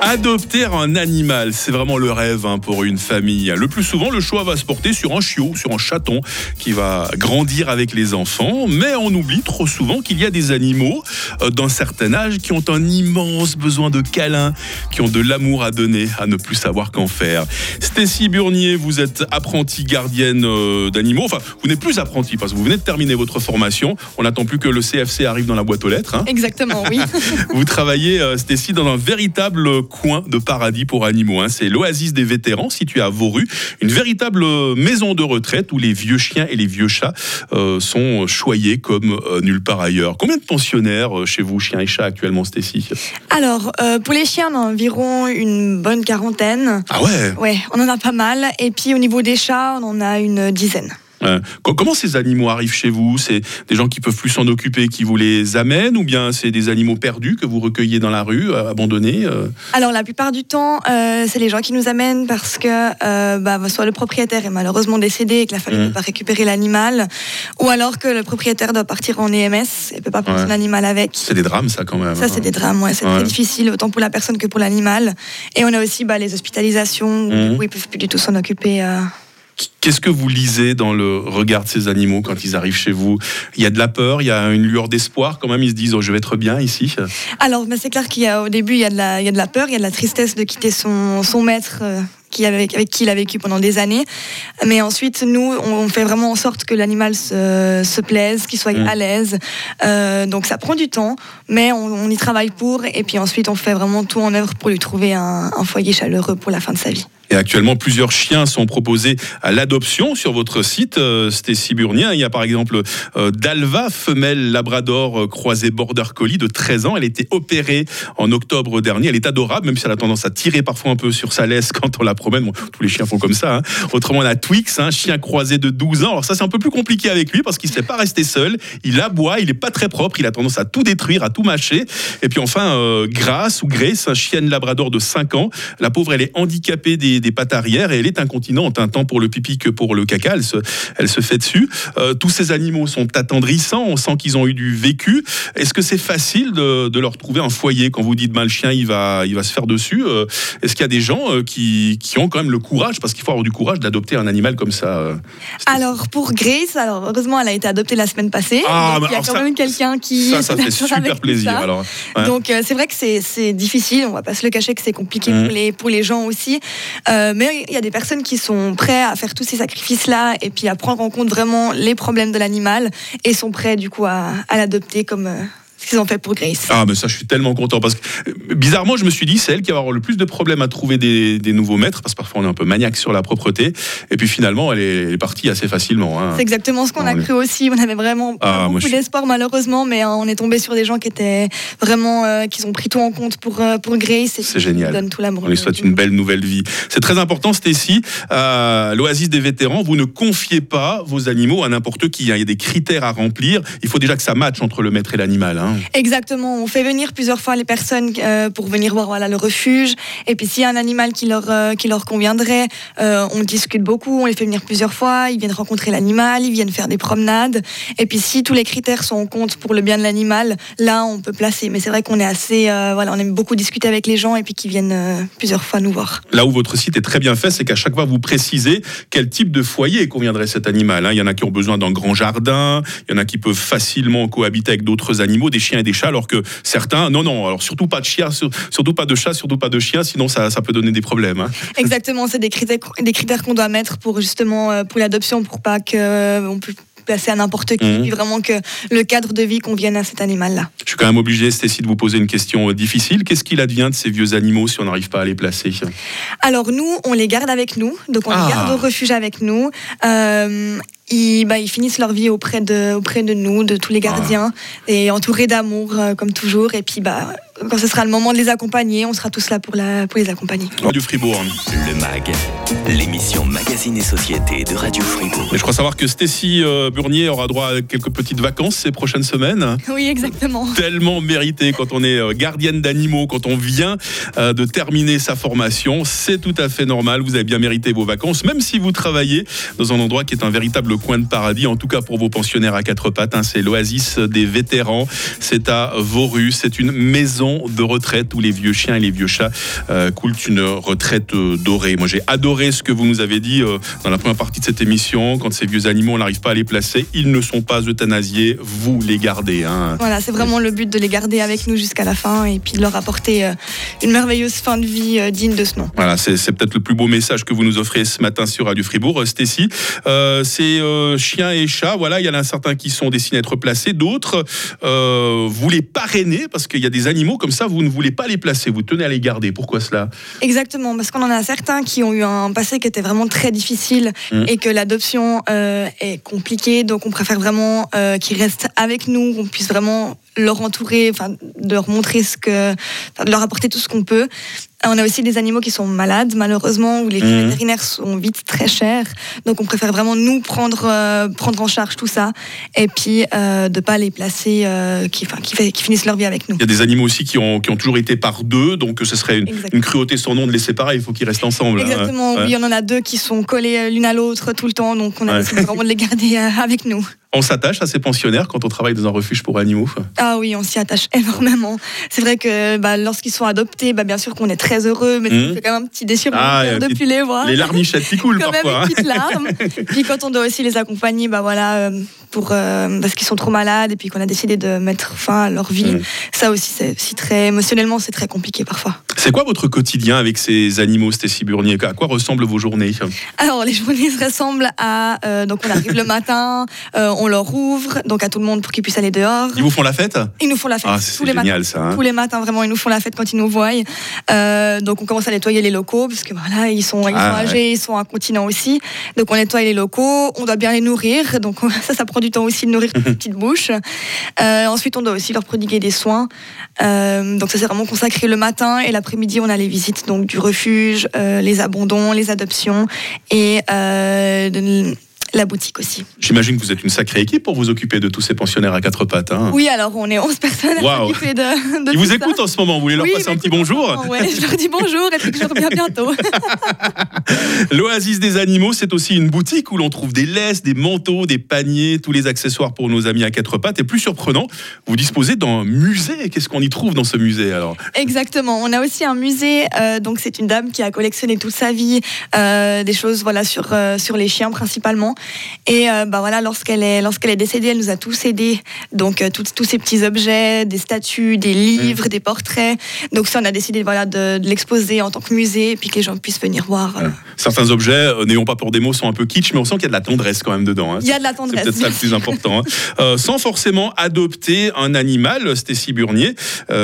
Adopter un animal, c'est vraiment le rêve hein, pour une famille. Le plus souvent, le choix va se porter sur un chiot, sur un chaton qui va grandir avec les enfants. Mais on oublie trop souvent qu'il y a des animaux euh, d'un certain âge qui ont un immense besoin de câlins, qui ont de l'amour à donner, à ne plus savoir qu'en faire. Stécie Burnier, vous êtes apprentie gardienne euh, d'animaux. Enfin, vous n'êtes plus apprentie parce que vous venez de terminer votre formation. On n'attend plus que le CFC arrive dans la boîte aux lettres. hein. Exactement, oui. Vous travaillez, euh, Stécie, dans un véritable coin de paradis pour animaux. hein. C'est l'oasis des vétérans, situé à Vauru. Une véritable euh, maison de retraite où les vieux chiens et les vieux chats euh, sont choyés comme euh, nulle part ailleurs. Combien de pensionnaires euh, chez vous, chiens et chats, actuellement, Stécie? Alors, pour les chiens, on a environ une bonne quarantaine. Ah ouais? Ouais, on en a pas mal. Et puis au niveau des chats, on en a une dizaine. Euh, co- Comment ces animaux arrivent chez vous? C'est des gens qui peuvent plus s'en occuper qui vous les amènent ou bien c'est des animaux perdus que vous recueillez dans la rue, euh, abandonnés euh? Alors la plupart du temps, euh, c'est les gens qui nous amènent parce que bah, soit le propriétaire est malheureusement décédé et que la famille ne Mhm. peut pas récupérer l'animal, ou alors que le propriétaire doit partir en EMS et peut pas prendre Ouais. son animal avec. C'est des drames, ça, quand même. Ça, c'est des drames, ouais, c'est Ouais. très difficile, autant pour la personne que pour l'animal. Et on a aussi bah, les hospitalisations, Mhm. où ils peuvent plus du tout s'en occuper. Qu'est-ce que vous lisez dans le regard de ces animaux quand ils arrivent chez vous? Il y a de la peur, il y a une lueur d'espoir quand même, ils se disent oh, je vais être bien ici? Alors, bah, c'est clair qu'il y a au début, il y, a de la, il y a de la peur, il y a de la tristesse de quitter son, son maître. euh, qui avec, avec qui il a vécu pendant des années. Mais ensuite, nous, on, on fait vraiment en sorte que l'animal se, se plaise, qu'il soit Mm. à l'aise. Euh, donc ça prend du temps, mais on, on y travaille pour. Et puis ensuite, on fait vraiment tout en œuvre pour lui trouver un, un foyer chaleureux pour la fin de sa vie. Et actuellement, plusieurs chiens sont proposés à l'adoption sur votre site, euh, Stécie Burnien. Il y a par exemple euh, Dalva, femelle labrador euh, croisée border collie de 13 ans. Elle a été opérée en octobre dernier. Elle est adorable, même si elle a tendance à tirer parfois un peu sur sa laisse quand on la promène. Tous les chiens font comme ça. hein. Autrement, on a Twix, un chien croisé de 12 ans. Alors ça, c'est un peu plus compliqué avec lui parce qu'il ne sait pas rester seul. Il aboie, il n'est pas très propre. Il a tendance à tout détruire, à tout mâcher. Et puis enfin, euh, Grace ou Grace, un chien labrador de 5 ans. La pauvre, elle est handicapée des, des pattes arrière et elle est incontinente, un tant pour le pipi que pour le caca. Elle se, elle se fait dessus. Euh, tous ces animaux sont attendrissants. On sent qu'ils ont eu du vécu. Est-ce que c'est facile de, de leur trouver un foyer? Quand vous dites ben, le chien il va, il va se faire dessus euh, Est-ce qu'il y a des gens euh, qui, qui ont quand même le courage, parce qu'il faut avoir du courage d'adopter un animal comme ça Alors pour Grace, alors heureusement elle a été adoptée la semaine passée. Ah, donc il y bah, a quand ça- même quelqu'un qui Ça, fait super plaisir. ça. Alors, ouais. Donc euh, c'est vrai que c'est difficile, on va pas se le cacher que c'est compliqué Mhm. pour, les, pour les gens aussi. Euh, mais il y a des personnes qui sont prêts à faire tous ces sacrifices-là et puis à prendre en compte vraiment les problèmes de l'animal et sont prêts du coup à, à l'adopter comme euh, ce qu'ils ont fait pour Grace. Ah, mais ça, je suis tellement content parce que euh, bizarrement, je me suis dit, c'est elle qui va avoir le plus de problèmes à trouver des, des nouveaux maîtres parce que parfois on est un peu maniaque sur la propreté. Et puis finalement, elle est, elle est partie assez facilement. hein. C'est exactement ce qu'on a cru aussi. On avait vraiment Ah, beaucoup d'espoir malheureusement, mais euh, on est tombé sur des gens qui étaient vraiment, euh, qui ont pris tout en compte pour, euh, pour Grace C'est génial. donnent tout l'amour. On lui souhaite une belle nouvelle vie. C'est très important. À l'Oasis des vétérans, vous ne confiez pas vos animaux à n'importe qui. hein. Il y a des critères à remplir. Il faut déjà que ça matche entre le maître et l'animal. hein. Exactement, on fait venir plusieurs fois les personnes euh, pour venir voir voilà, le refuge. Et puis s'il y a un animal qui leur, euh, qui leur conviendrait, euh, on discute beaucoup, on les fait venir plusieurs fois, ils viennent rencontrer l'animal, ils viennent faire des promenades. Et puis si tous les critères sont en compte pour le bien de l'animal, là on peut placer. Mais c'est vrai qu'on est assez, voilà, on aime beaucoup discuter avec les gens et puis qu'ils viennent plusieurs fois nous voir. Là où votre site est très bien fait, c'est qu'à chaque fois, vous précisez quel type de foyer conviendrait cet animal. hein. Il y en a qui ont besoin d'un grand jardin, il y en a qui peuvent facilement cohabiter avec d'autres animaux, des chiens et des chats, alors que certains, non, non, alors surtout pas de chiens, sur- surtout pas de chats, surtout pas de chiens, sinon ça, ça peut donner des problèmes. hein. Exactement, c'est des critères, des critères qu'on doit mettre pour justement euh, pour l'adoption, pour pas que euh, placer à n'importe qui, puis vraiment que le cadre de vie convienne à cet animal-là. Je suis quand même obligé, Stécie, de vous poser une question euh, difficile. Qu'est-ce qu'il advient de ces vieux animaux si on n'arrive pas à les placer? Alors nous, on les garde avec nous, donc on Ah. les garde au refuge avec nous. Euh, ils, bah, ils finissent leur vie auprès de, auprès de nous, de tous les gardiens, et entourés d'amour euh, comme toujours. Et puis bah, quand ce sera le moment de les accompagner, on sera tous là pour, la, pour les accompagner. Radio Fribourg. Le MAG, l'émission Magazine et Société de Radio Fribourg. Et je crois savoir que Stécie euh, Burnier aura droit à quelques petites vacances ces prochaines semaines. Oui, exactement. Tellement mérité quand on est euh, gardienne d'animaux, quand on vient euh, de terminer sa formation. C'est tout à fait normal. Vous avez bien mérité vos vacances, même si vous travaillez dans un endroit qui est un véritable coin de paradis, en tout cas pour vos pensionnaires à quatre pattes. hein. C'est l'oasis des vétérans. C'est à Vauru. C'est une maison de retraite où les vieux chiens et les vieux chats euh, coulent une retraite euh, dorée. Moi, j'ai adoré ce que vous nous avez dit euh, dans la première partie de cette émission. Quand ces vieux animaux, on n'arrive pas à les placer, ils ne sont pas euthanasiés. Vous les gardez. hein. Voilà, c'est vraiment le but de les garder avec nous jusqu'à la fin et puis de leur apporter une merveilleuse fin de vie digne de ce nom. Voilà, c'est peut-être le plus beau message que vous nous offrez ce matin sur Radio Fribourg, Stécie. Euh, ces euh, chiens et chats, voilà, il y en a certains qui sont destinés à être placés, d'autres, euh, vous les parrainez parce qu'il y a des animaux comme ça, vous ne voulez pas les placer, vous tenez à les garder. Pourquoi cela? Exactement, parce qu'on en a certains qui ont eu un passé qui était vraiment très difficile Mhm. et que l'adoption euh, est compliquée, donc on préfère vraiment euh, qu'ils restent avec nous, qu'on puisse vraiment leur entourer, enfin de leur montrer ce que, de leur apporter tout ce qu'on peut. Euh, On a aussi des animaux qui sont malades, malheureusement, où les Mhm. vétérinaires sont vite très chers, donc on préfère vraiment nous prendre euh, prendre en charge tout ça et puis euh, de pas les placer, euh, qui, finissent leur vie avec nous. Il y a des animaux aussi qui ont, qui ont toujours été par deux, donc ce serait une, cruauté sans nom de les séparer, il faut qu'ils restent ensemble. hein. Exactement, Ouais. oui, on en a deux qui sont collés l'une à l'autre tout le temps, donc on a Ouais. décidé vraiment de les garder avec nous. On s'attache à ces pensionnaires quand on travaille dans un refuge pour animaux. Ah oui, on s'y attache énormément. C'est vrai que bah, lorsqu'ils sont adoptés, bah, bien sûr qu'on est très heureux, mais ça fait quand même un petit déchirement Ah, de les voir. Les larmichettes qui coulent quand parfois. même hein. une petite larme. puis quand on doit aussi les accompagner, bah voilà, euh, pour euh, parce qu'ils sont trop malades et puis qu'on a décidé de mettre fin à leur vie. Mhm. Ça aussi, c'est très émotionnellement, c'est très compliqué parfois. C'est quoi votre quotidien avec ces animaux, Stécie Burnier À quoi ressemblent vos journées? Alors les journées se ressemblent à euh, donc on arrive le matin, euh, on leur ouvre donc à tout le monde pour qu'ils puissent aller dehors. Ils vous font la fête? Ils nous font la fête Ah, tous c'est les matins. génial ça. hein. Tous les matins, vraiment, ils nous font la fête quand ils nous voient. Donc, on commence à nettoyer les locaux, parce que voilà, ils sont, ils Ah, sont âgés, ils sont incontinents aussi. Donc, on nettoie les locaux, on doit bien les nourrir. Donc, ça, ça prend du temps aussi de nourrir toutes ces petites bouches. Euh, ensuite, on doit aussi leur prodiguer des soins. Euh, donc, ça, c'est vraiment consacré le matin. Et l'après-midi, on a les visites donc, du refuge, euh, les abandons, les adoptions et euh, de- la boutique aussi. J'imagine que vous êtes une sacrée équipe pour vous occuper de tous ces pensionnaires à quatre pattes. hein. Oui, alors, on est 11 personnes s'occuper de, de Ils vous ça. écoutent en ce moment, vous voulez leur Oui, passer un petit bonjour Ouais, je leur dis bonjour et puis que je reviens bientôt. L'Oasis des animaux, c'est aussi une boutique où l'on trouve des laisses, des manteaux, des paniers, tous les accessoires pour nos amis à quatre pattes. Et plus surprenant, vous disposez d'un musée. Qu'est-ce qu'on y trouve dans ce musée alors? Exactement. On a aussi un musée. euh, donc c'est une dame qui a collectionné toute sa vie euh, des choses voilà sur euh, sur les chiens principalement. Et euh, bah voilà lorsqu'elle est lorsqu'elle est décédée, elle nous a tous aidés. Donc euh, tous tous ces petits objets, des statues, des livres, des portraits. Donc ça on a décidé voilà de, de l'exposer en tant que musée et puis que les gens puissent venir voir. euh. Certains objets, euh, n'ayons pas peur des mots, sont un peu kitsch, mais on sent qu'il y a de la tendresse quand même dedans. hein. Il y a de la C'est tendresse. peut-être ça le plus important. hein. Sans forcément adopter un animal, Stécie Burnier,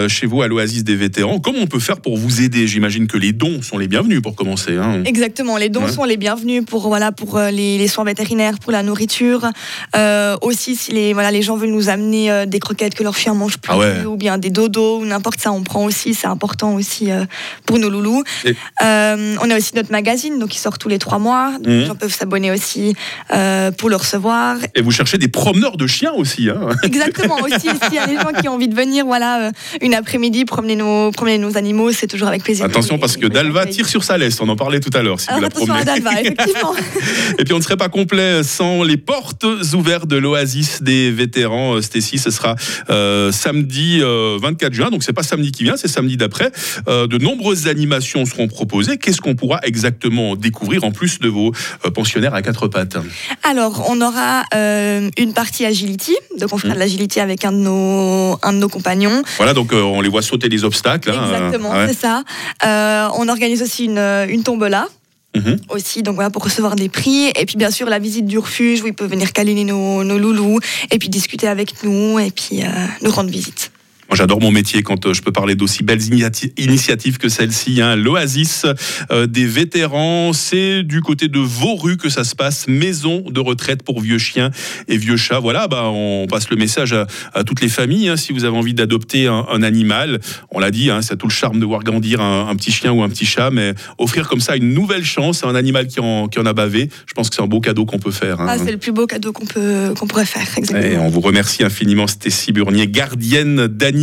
chez vous à l'Oasis des vétérans, comment on peut faire pour vous aider? J'imagine que les dons sont les bienvenus pour commencer. hein. Exactement, les dons Ouais. sont les bienvenus pour voilà pour les, les soins vétérinaires, pour la nourriture. Euh, aussi, si les voilà les gens veulent nous amener euh, des croquettes que leur chien mange plus, Ah ouais. ou bien des dodos ou n'importe ça, on prend aussi. C'est important aussi euh, pour nos loulous. Et- on a aussi notre magazine, donc qui sort tous les trois mois. Donc Mhm. Les gens peuvent s'abonner aussi pour le recevoir. Et vous cherchez des promeneurs de chiens aussi. hein. Exactement aussi. S'il y a des gens qui ont envie de venir, voilà, une après-midi promener nos promener nos animaux, c'est toujours avec plaisir. Attention parce que Dalva tire sur sa laisse, on en parlait tout à l'heure si vous Alors la attention promenez. à Dalva, effectivement. Et puis on ne serait pas complet sans les portes ouvertes de l'Oasis des vétérans. Euh, Stécie, ce sera euh, samedi euh, 24 juin, donc c'est pas samedi qui vient, c'est samedi d'après. Euh, de nombreuses animations seront proposées. Qu'est-ce qu'on pourra exactement découvrir en plus de vos euh, pensionnaires à quatre pattes? Alors, on aura euh, une partie agility, donc on fera Mhm. de l'agility avec un de nos, un de nos compagnons. Voilà, donc euh, on les voit sauter des obstacles. hein, Exactement, euh, ouais. c'est ça. Euh, on organise aussi une, une tombola. Mhm. Aussi, donc voilà, pour recevoir des prix. Et puis, bien sûr, la visite du refuge où ils peuvent venir câliner nos, nos loulous et puis discuter avec nous et puis euh, nous rendre visite. Moi, j'adore mon métier quand euh, je peux parler d'aussi belles initiatives que celle-ci. Hein. L'Oasis euh, des vétérans, c'est du côté de Vauru que ça se passe. Maison de retraite pour vieux chiens et vieux chats. Voilà, bah, on passe le message à, toutes les familles. Hein, si vous avez envie d'adopter un, animal, on l'a dit, hein, c'est tout le charme de voir grandir un, petit chien ou un petit chat, mais offrir comme ça une nouvelle chance à un animal qui en, qui en a bavé, je pense que c'est un beau cadeau qu'on peut faire. Hein. Ah, c'est le plus beau cadeau qu'on peut qu'on pourrait faire. Exactement. Et on vous remercie infiniment, Stécie Burnier, gardienne d'animaux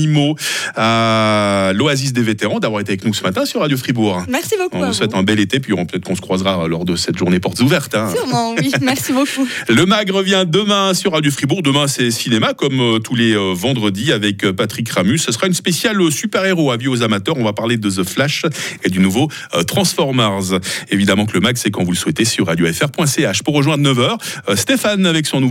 à l'Oasis des vétérans, d'avoir été avec nous ce matin sur Radio Fribourg. Merci beaucoup. On vous souhaite un bel été, puis peut-être qu'on se croisera lors de cette journée portes ouvertes. Hein. Sûrement, oui. Merci beaucoup. Le MAG revient demain sur Radio Fribourg. Demain, c'est cinéma, comme euh, tous les euh, vendredis, avec euh, Patrick Ramus. Ce sera une spéciale super-héros avis aux amateurs. On va parler de The Flash et du nouveau Transformers. Évidemment que le MAG, c'est quand vous le souhaitez sur radiofr.ch. Pour rejoindre 9h, Stéphane avec son nouveau